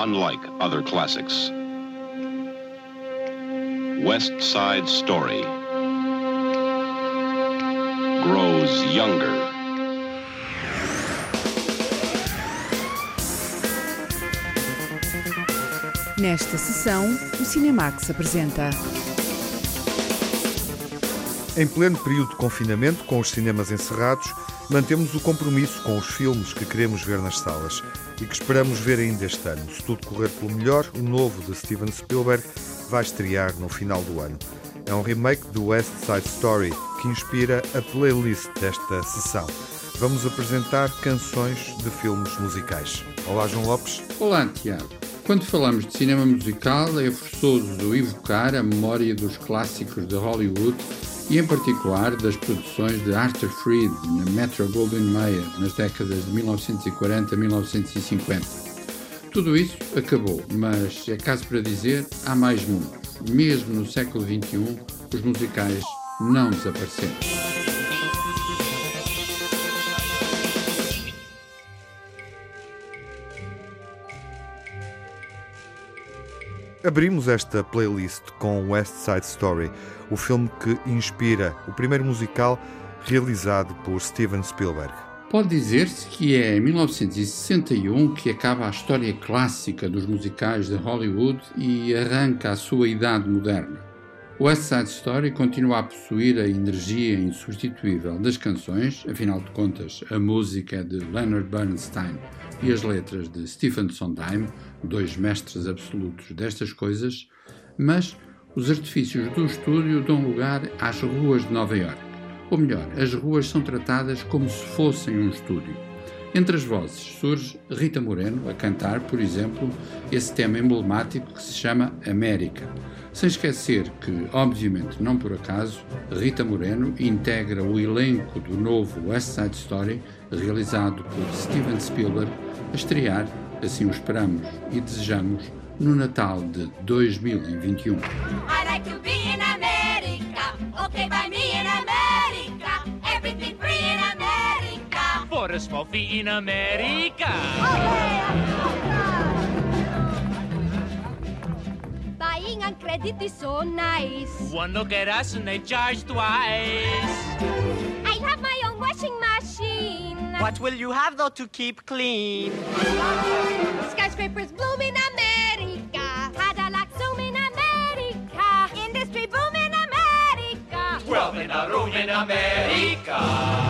unlike other classics. West Side Story grows younger. Nesta sessão, o Cinemax apresenta. Em pleno período de confinamento, com os cinemas encerrados, mantemos o compromisso com os filmes que queremos ver nas salas e que esperamos ver ainda este ano. Se tudo correr pelo melhor, o novo de Steven Spielberg vai estrear no final do ano. É um remake do West Side Story que inspira a playlist desta sessão. Vamos apresentar canções de filmes musicais. Olá, João Lopes. Olá, Tiago. Quando falamos de cinema musical, é forçoso evocar a memória dos clássicos de Hollywood e, em particular, das produções de Arthur Freed na Metro Goldwyn Mayer nas décadas de 1940 a 1950. Tudo isso acabou, mas é caso para dizer, há mais mundos. Mesmo no século XXI, os musicais não desapareceram. Abrimos esta playlist com West Side Story, o filme que inspira o primeiro musical realizado por Steven Spielberg. Pode dizer-se que é em 1961 que acaba a história clássica dos musicais de Hollywood e arranca a sua idade moderna. West Side Story continua a possuir a energia insubstituível das canções, afinal de contas, a música é de Leonard Bernstein e as letras de Stephen Sondheim, dois mestres absolutos destas coisas, mas os artifícios do estúdio dão lugar às ruas de Nova York. Ou melhor, as ruas são tratadas como se fossem um estúdio. Entre as vozes surge Rita Moreno a cantar, por exemplo, esse tema emblemático que se chama América. Sem esquecer que, obviamente não por acaso, Rita Moreno integra o elenco do novo West Side Story, realizado por Steven Spielberg, a estrear, assim o esperamos e desejamos, no Natal de 2021. I like to be in America, okay by me in America, everything free in America. For a small fee in America. On credit is so nice. One look at us and they charge twice. I have my own washing machine. What will you have though to keep clean? Skyscrapers bloom in America. Cadillac zoom in America. Industry boom in America. Twelve in a room in America.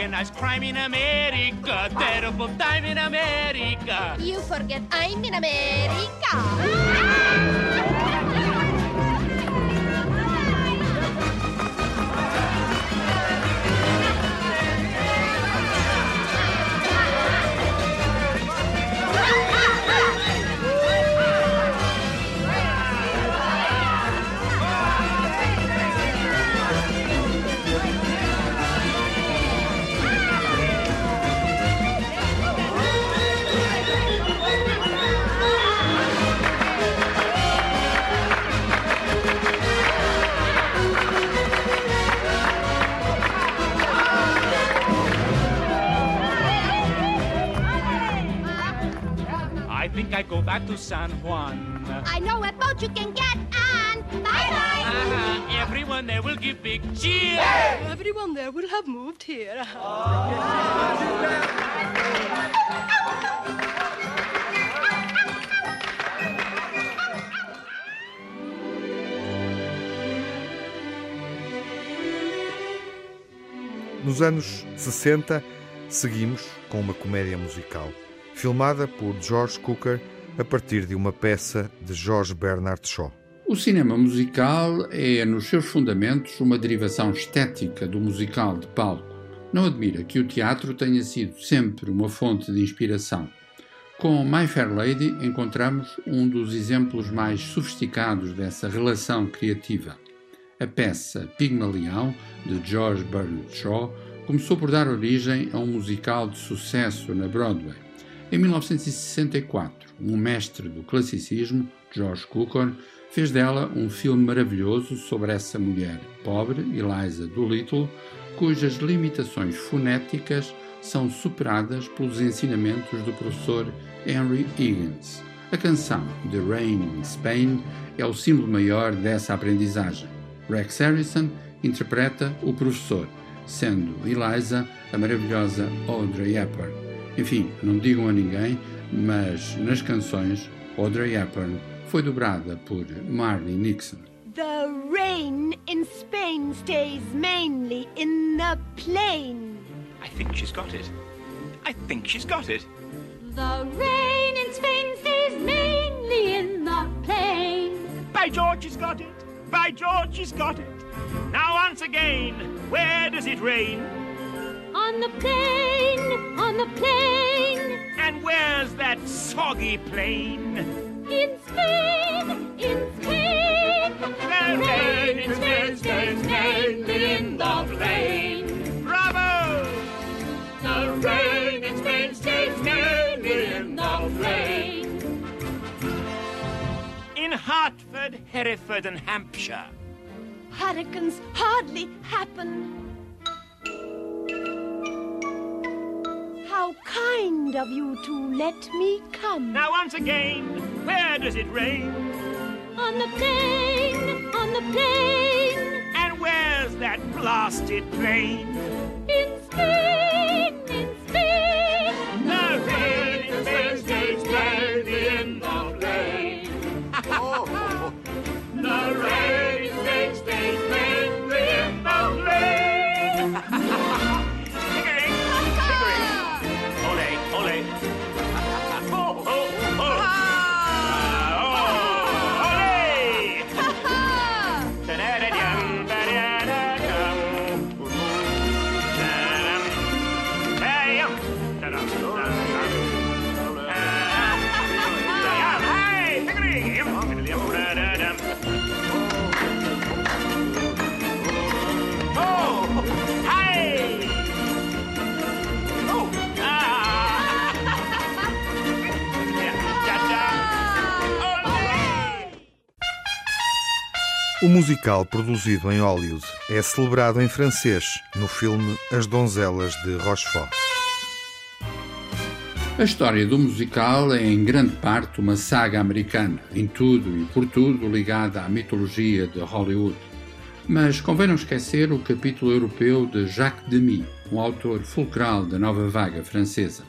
Organized crime in America. Terrible time in America. You forget I'm in America. back to San Juan. I know a boat you can get on. Bye bye. Uh-huh. Everyone there will give big cheer. Everyone there will have moved here. Nos anos 60, seguimos com uma comédia musical, filmada por George Cooker a partir de uma peça de George Bernard Shaw. O cinema musical é, nos seus fundamentos, uma derivação estética do musical de palco. Não admira que o teatro tenha sido sempre uma fonte de inspiração. Com My Fair Lady encontramos um dos exemplos mais sofisticados dessa relação criativa. A peça Pigmalião, de George Bernard Shaw, começou por dar origem a um musical de sucesso na Broadway. Em 1964, um mestre do classicismo, George Cukor, fez dela um filme maravilhoso sobre essa mulher pobre, Eliza Doolittle, cujas limitações fonéticas são superadas pelos ensinamentos do professor Henry Higgins. A canção The Rain in Spain é o símbolo maior dessa aprendizagem. Rex Harrison interpreta o professor, sendo Eliza a maravilhosa Audrey Hepburn. Enfim, não digam a ninguém, mas nas canções Audrey Hepburn foi dobrada por Marley Nixon. The rain in Spain stays mainly in the plain. I think she's got it. I think she's got it. The rain in Spain stays mainly in the plain. By George, she's got it. By George, she's got it. Now, once again, where does it rain? On the plain, on the plain. And where's that soggy plain? In Spain, in Spain. The rain in Spain stays mainly in the plain. Bravo! The rain in Spain stays mainly in the plain. In Hartford, Hereford, and Hampshire. Hurricanes hardly happen. How kind of you to let me come. Now, once again, where does it rain? On the plain, on the plain. And where's that blasted plain? In Spain, O musical produzido em Hollywood é celebrado em francês no filme As Donzelas de Rochefort. A história do musical é em grande parte uma saga americana, em tudo e por tudo ligada à mitologia de Hollywood. Mas convém não esquecer o capítulo europeu de Jacques Demy, um autor fulcral da nova vaga francesa.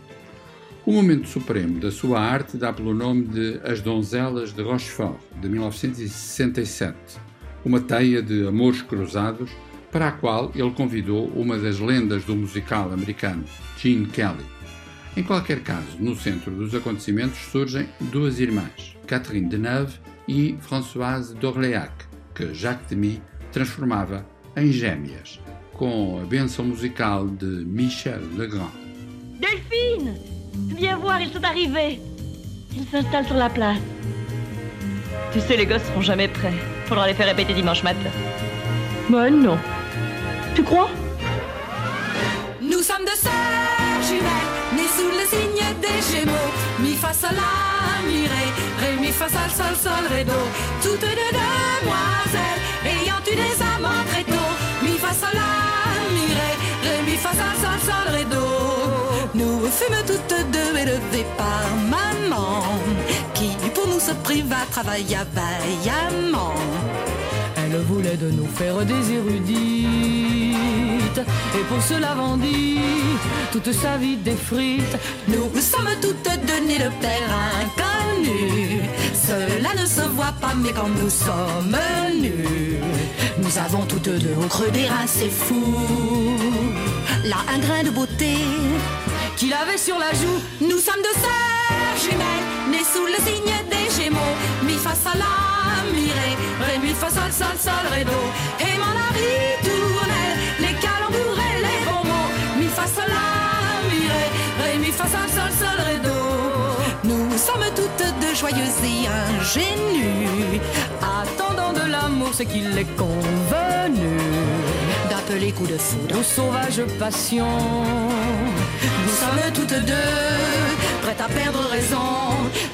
O momento supremo da sua arte dá pelo nome de As Donzelas de Rochefort, de 1967, uma teia de amores cruzados para a qual ele convidou uma das lendas do musical americano, Gene Kelly. Em qualquer caso, no centro dos acontecimentos surgem duas irmãs, Catherine Deneuve e Françoise d'Orléac, que Jacques Demy transformava em gêmeas, com a benção musical de Michel Legrand. Delphine Viens voir, ils sont arrivés. Ils s'installent sur la place. Tu sais, les gosses seront jamais prêts. Faudra les faire répéter dimanche matin. Moi, non. Tu crois? Nous sommes deux sœurs jumelles, nées sous le signe des Gémeaux. Mi fa sol la mi ré, ré mi fa sol sol sol ré do. Toutes deux demoiselles, ayant eu des amants très tôt. Mi fa sol la mi ré, ré mi fa sol sol sol ré do. Nous fûmes toutes deux élevées par maman, va travailler vaillamment. Elle voulait de nous faire des érudites. Et pour cela vendit toute sa vie des frites. Nous sommes toutes données de père inconnu. Cela ne se voit pas mais quand nous sommes nus Nous avons toutes deux au creux des reins c'est fou. Là un grain de beauté qu'il avait sur la joue. Nous sommes deux sœurs jumelles Nées sous le signe gémeaux Mi fa sol la mi ré mi fa sol sol sol ré do. Et mon ritournelle Les calembours et les bons mots Mi fa sol la mi ré mi fa sol sol sol Nous sommes toutes deux joyeuses et ingénues Attendant de l'amour ce qu'il est convenu D'appeler coup de foudre Aux sauvages passions Nous sommes toutes deux prêtes à perdre raison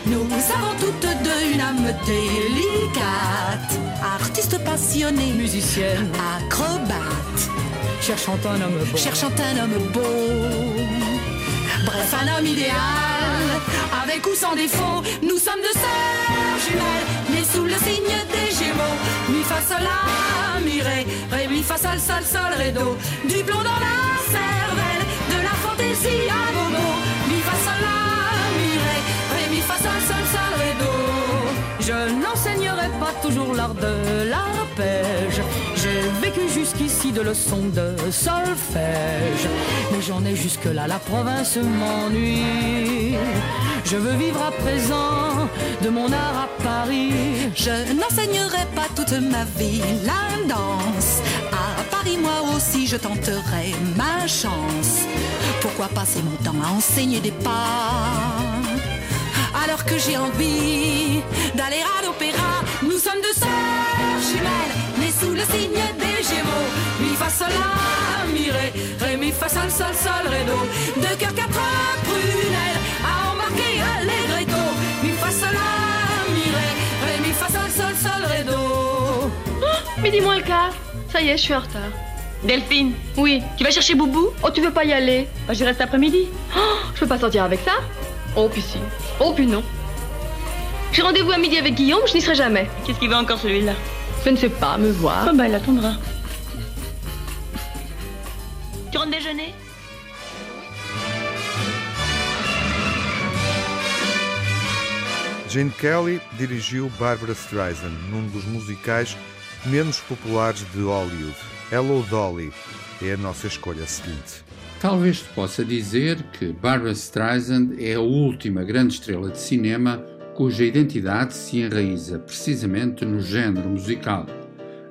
Nous avons toutes deux une âme délicate Artiste passionné, musicienne, acrobate Cherchant un homme beau Cherchant un homme beau Bref, un homme idéal, avec ou sans défaut. Nous sommes deux sœurs jumelles, nées sous le signe des Gémeaux. Mi fa sol la mi ré, ré mi fa sol sol sol ré do. Du plomb dans la cervelle, de la fantaisie à toujours l'art de l'arpège. J'ai vécu jusqu'ici de leçons de solfège. Mais j'en ai jusque-là, la province m'ennuie. Je veux vivre à présent de mon art à Paris. Je n'enseignerai pas toute ma vie la danse. À Paris, moi aussi, je tenterai ma chance. Pourquoi passer mon temps à enseigner des pas alors que j'ai envie d'aller à l'opéra. Nous sommes deux sœurs jumelles, nées sous le signe des Gémeaux. Mi fa sol la mi ré, ré mi fa sol sol sol ré. Deux cœurs quatre prunelles à embarquer allegretto. Mi fa sol la mi ré, ré mi fa sol sol sol ré. Oh, midi moins le quart. Ça y est, je suis en retard. Delphine Oui. Tu vas chercher Boubou Oh, tu veux pas y aller Bah, j'y reste après-midi. Oh, je peux pas sortir avec ça Oh, puis si. Oh, puis non. J'ai rendez-vous à midi avec Guillaume, je n'y serai jamais. Qu'est-ce qu'il veut encore celui-là Je ne sais pas, me voir. Oh, bah, il attendra. Tu rentres déjeuner Gene Kelly dirigiu Barbara Streisand num dos musicais menos populares de Hollywood. Hello Dolly é a nossa escolha seguinte. Talvez se possa dizer que Barbara Streisand é a última grande estrela de cinema cuja identidade se enraiza precisamente no género musical.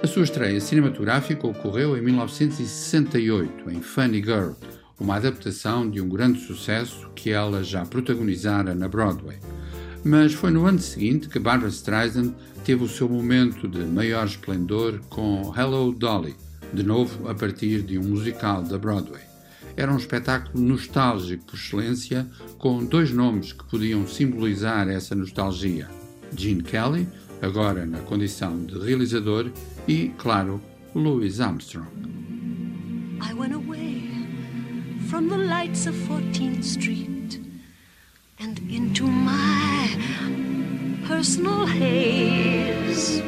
A sua estreia cinematográfica ocorreu em 1968, em Funny Girl, uma adaptação de um grande sucesso que ela já protagonizara na Broadway. Mas foi no ano seguinte que Barbara Streisand teve o seu momento de maior esplendor com Hello Dolly, de novo a partir de um musical da Broadway. Era um espetáculo nostálgico por excelência, com dois nomes que podiam simbolizar essa nostalgia: Gene Kelly, agora na condição de realizador, e, claro, Louis Armstrong. I went away from the lights of 14th Street and into my personal haze.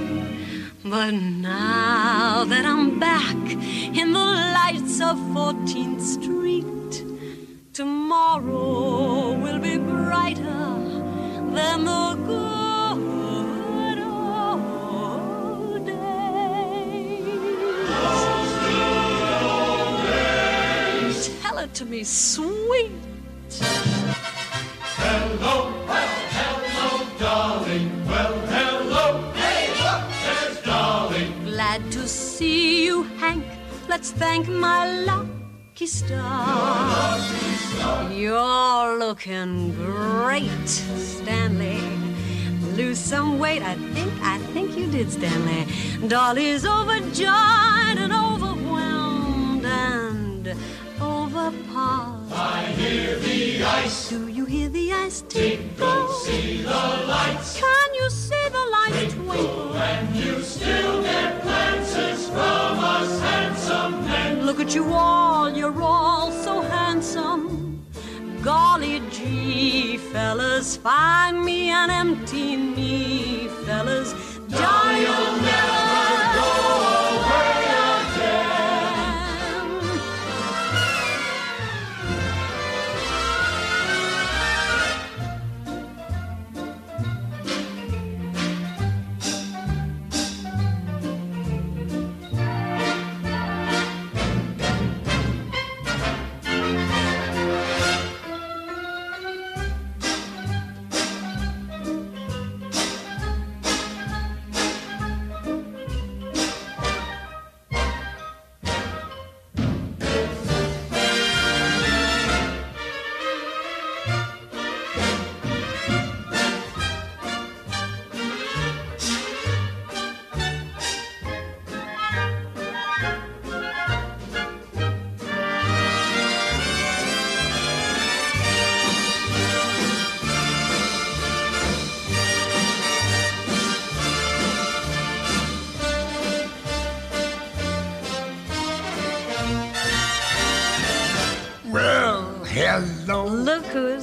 But now that I'm back in the lights of 14th Street, tomorrow will be brighter than the good old days. Tell it to me, sweet. Glad to see you, Hank. Let's thank my lucky star. You're looking great, Stanley. Lose some weight, I think, I think you did, Stanley. Dolly's overjoyed and overwhelmed and overpowered. I hear the ice. Do you hear the ice tinkle? See the lights. Can you see the lights twinkle? And you still get glances from us handsome men. Look at you all, you're all so handsome. golly gee, fellas, find me an empty knee, fellas.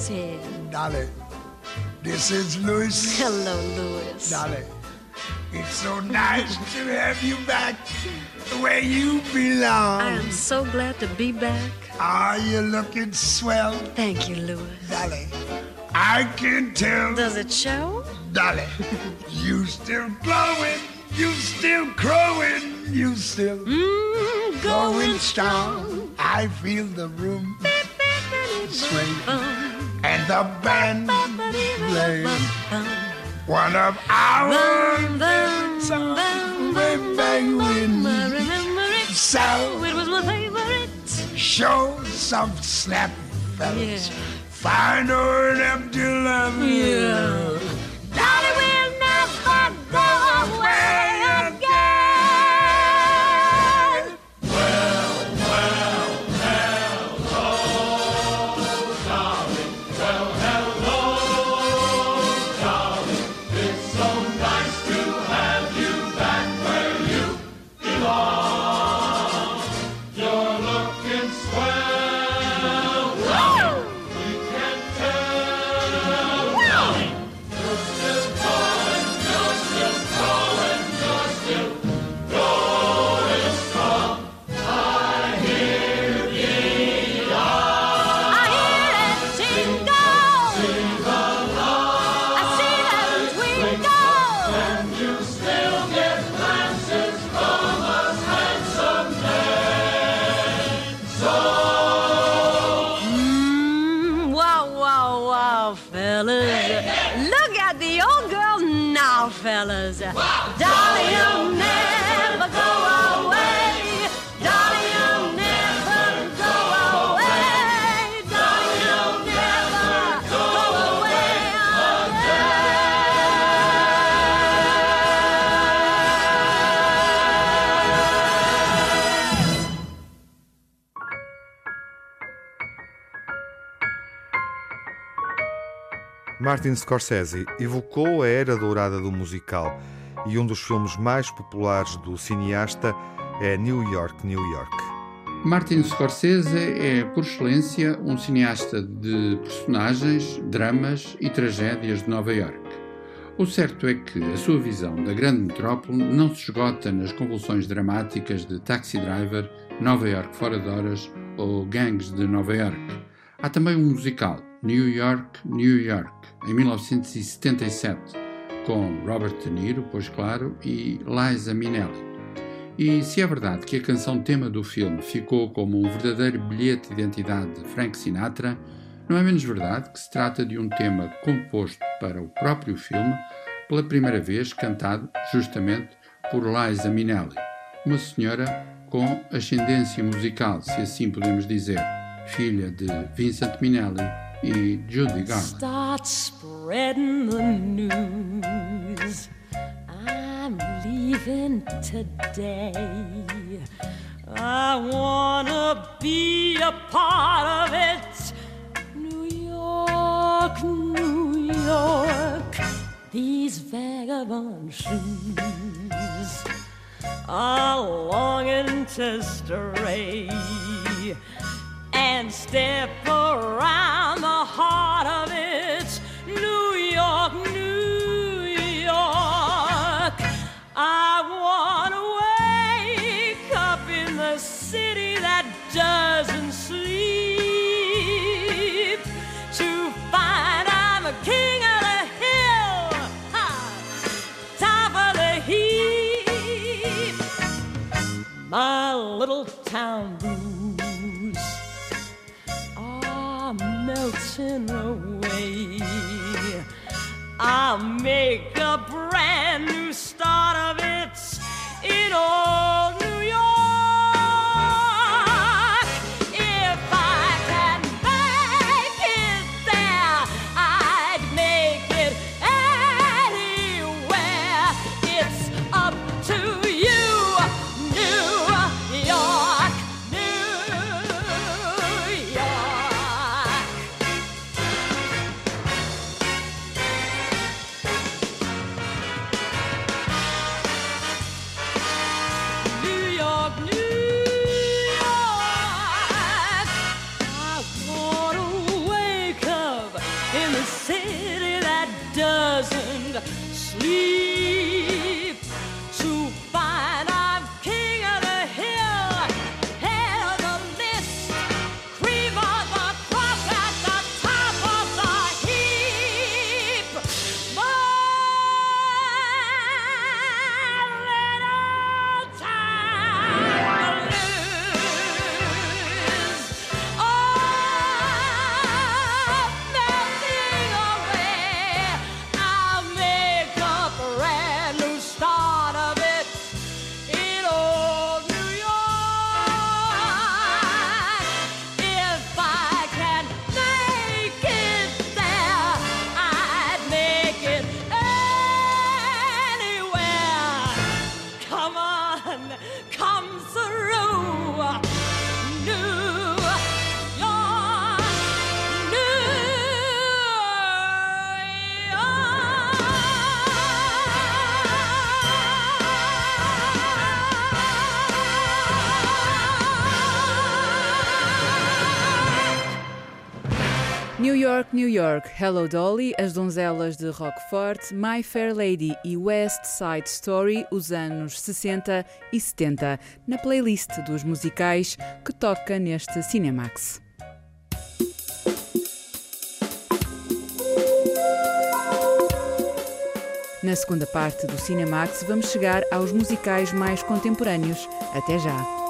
Dolly. This is Louis. Hello, Louis. Dolly. It's so nice to have you back where you belong. I am so glad to be back. Are you looking swell? Thank you, Louis. Dolly. I can tell. Does it show? Dolly. you still glowing. You still crowing. You still mm, going strong. I feel the room sway and the band play. One of our songs way back when. So it was my favorite. Show some snap, fellas. Yeah. Find an empty love. Yeah. Wow, fellas. Look at the old girl now, fellas. Dolly, you'll Martin Scorsese evocou a era dourada do musical e um dos filmes mais populares do cineasta é New York, New York. Martin Scorsese é, por excelência, um cineasta de personagens, dramas e tragédias de Nova York. O certo é que a sua visão da grande metrópole não se esgota nas convulsões dramáticas de Taxi Driver, Nova York Fora de Horas ou Gangs de Nova York. Há também um musical, New York, New York, em 1977, com Robert De Niro, pois claro, e Liza Minnelli. E se é verdade que a canção tema do filme ficou como um verdadeiro bilhete de identidade de Frank Sinatra, não é menos verdade que se trata de um tema composto para o próprio filme, pela primeira vez cantado justamente por Liza Minnelli, uma senhora com ascendência musical, se assim podemos dizer, filha de Vincent Minnelli Judy Garland. Start spreading the news. I'm leaving today. I wanna be a part of it. New York, New York. These vagabond shoes are longing to stray. And step around the heart of it. New York, New York. I want to wake up in the city that doesn't sleep to find I'm a king of the hill, ha, top of the heap. My little town melting away. I'll make a brand York, New York, Hello Dolly, As Donzelas de Rockfort, My Fair Lady e West Side Story, os anos 60 e 70, na playlist dos musicais que toca neste Cinemax. Na segunda parte do Cinemax, vamos chegar aos musicais mais contemporâneos. Até já!